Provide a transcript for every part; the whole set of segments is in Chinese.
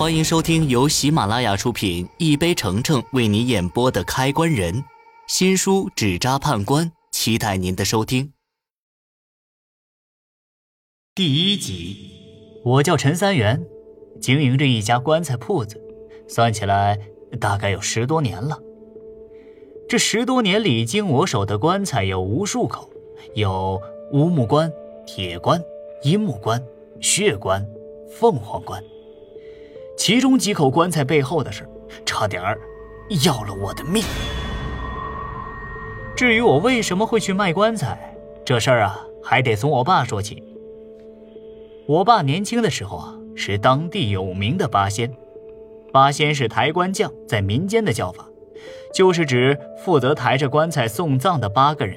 欢迎收听由喜马拉雅出品、一杯橙橙为你演播的《开关人》新书《纸扎判官》，期待您的收听。第一集，我叫陈三元，经营着一家棺材铺子，算起来大概有十多年了。这十多年里，经我手的棺材有无数口，有乌木棺、铁棺、阴木棺、血棺、凤凰棺。其中几口棺材背后的事，差点儿要了我的命。至于我为什么会去卖棺材，这事儿啊，还得从我爸说起。我爸年轻的时候啊，是当地有名的八仙。八仙是抬棺匠在民间的叫法，就是指负责抬着棺材送葬的八个人。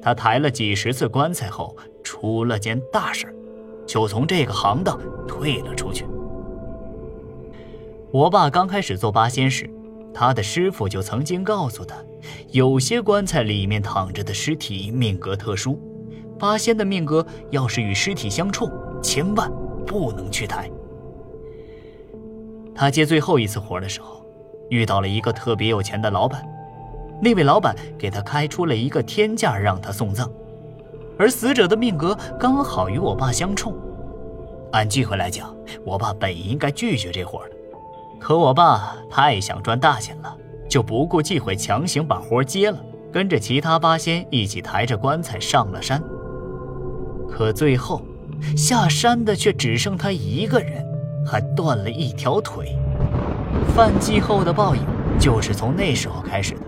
他抬了几十次棺材后，出了件大事就从这个行当退了出去。我爸刚开始做八仙时，他的师傅就曾经告诉他，有些棺材里面躺着的尸体命格特殊，八仙的命格要是与尸体相冲，千万不能去抬。他接最后一次活的时候，遇到了一个特别有钱的老板，那位老板给他开出了一个天价让他送葬，而死者的命格刚好与我爸相冲，按忌讳来讲，我爸本应该拒绝这活的。可我爸太想赚大钱了，就不顾忌讳，强行把活接了，跟着其他八仙一起抬着棺材上了山。可最后，下山的却只剩他一个人，还断了一条腿。犯忌后的报应，就是从那时候开始的。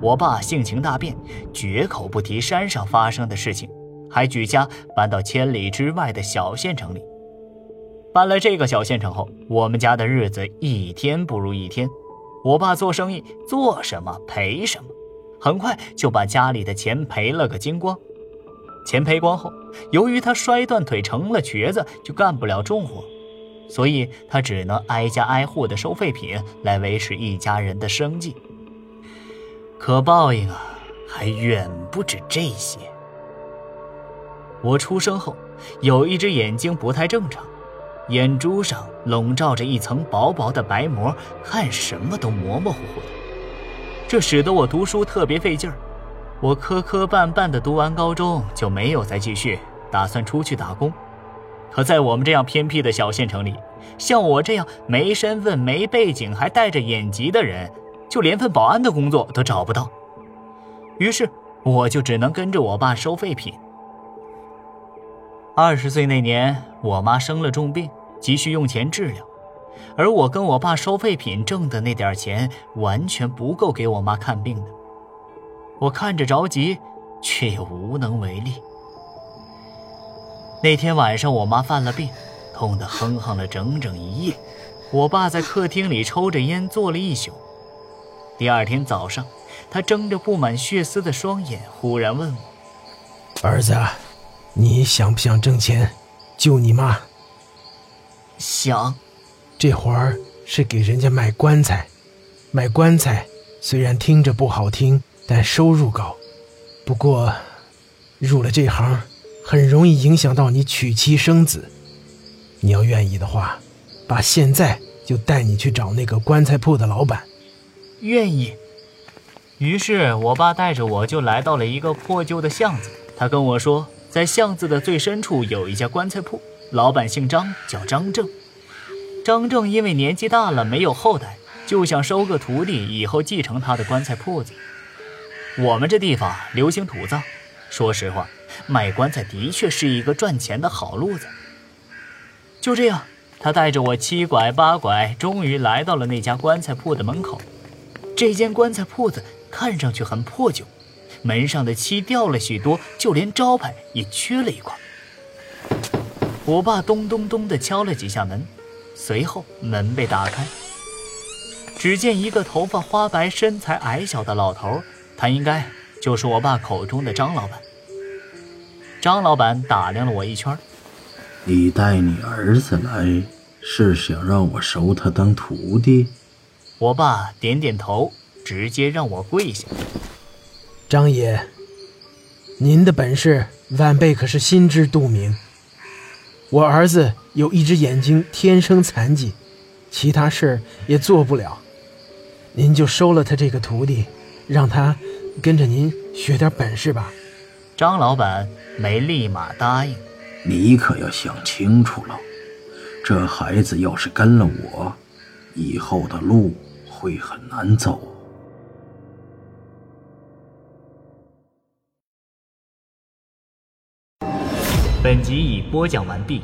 我爸性情大变，绝口不提山上发生的事情，还举家搬到千里之外的小县城里。搬了这个小县城后，我们家的日子一天不如一天。我爸做生意做什么赔什么，很快就把家里的钱赔了个精光。钱赔光后，由于他摔断腿成了瘸子，就干不了重活，所以他只能挨家挨户的收废品来维持一家人的生计。可报应啊，还远不止这些。我出生后，有一只眼睛不太正常。眼珠上笼罩着一层薄薄的白膜，看什么都模模糊糊的，这使得我读书特别费劲儿。我磕磕绊绊的读完高中，就没有再继续，打算出去打工。可在我们这样偏僻的小县城里，像我这样没身份、没背景还戴着眼疾的人，就连份保安的工作都找不到。于是，我就只能跟着我爸收废品。二十岁那年，我妈生了重病，急需用钱治疗，而我跟我爸收废品挣的那点钱，完全不够给我妈看病的。我看着着急，却又无能为力。那天晚上，我妈犯了病，痛得哼哼了整整一夜。我爸在客厅里抽着烟，坐了一宿。第二天早上，他睁着布满血丝的双眼，忽然问我：“儿子。”你想不想挣钱，救你妈？想。这活儿是给人家卖棺材，卖棺材虽然听着不好听，但收入高。不过，入了这行，很容易影响到你娶妻生子。你要愿意的话，爸现在就带你去找那个棺材铺的老板。愿意。于是我爸带着我就来到了一个破旧的巷子，他跟我说。在巷子的最深处有一家棺材铺，老板姓张，叫张正。张正因为年纪大了，没有后代，就想收个徒弟，以后继承他的棺材铺子。我们这地方流行土葬，说实话，卖棺材的确是一个赚钱的好路子。就这样，他带着我七拐八拐，终于来到了那家棺材铺的门口。这间棺材铺子看上去很破旧。门上的漆掉了许多，就连招牌也缺了一块。我爸咚咚咚地敲了几下门，随后门被打开。只见一个头发花白、身材矮小的老头，他应该就是我爸口中的张老板。张老板打量了我一圈：“你带你儿子来，是想让我收他当徒弟？”我爸点点头，直接让我跪下。张爷，您的本事，晚辈可是心知肚明。我儿子有一只眼睛天生残疾，其他事儿也做不了。您就收了他这个徒弟，让他跟着您学点本事吧。张老板没立马答应。你可要想清楚了，这孩子要是跟了我，以后的路会很难走。本集已播讲完毕。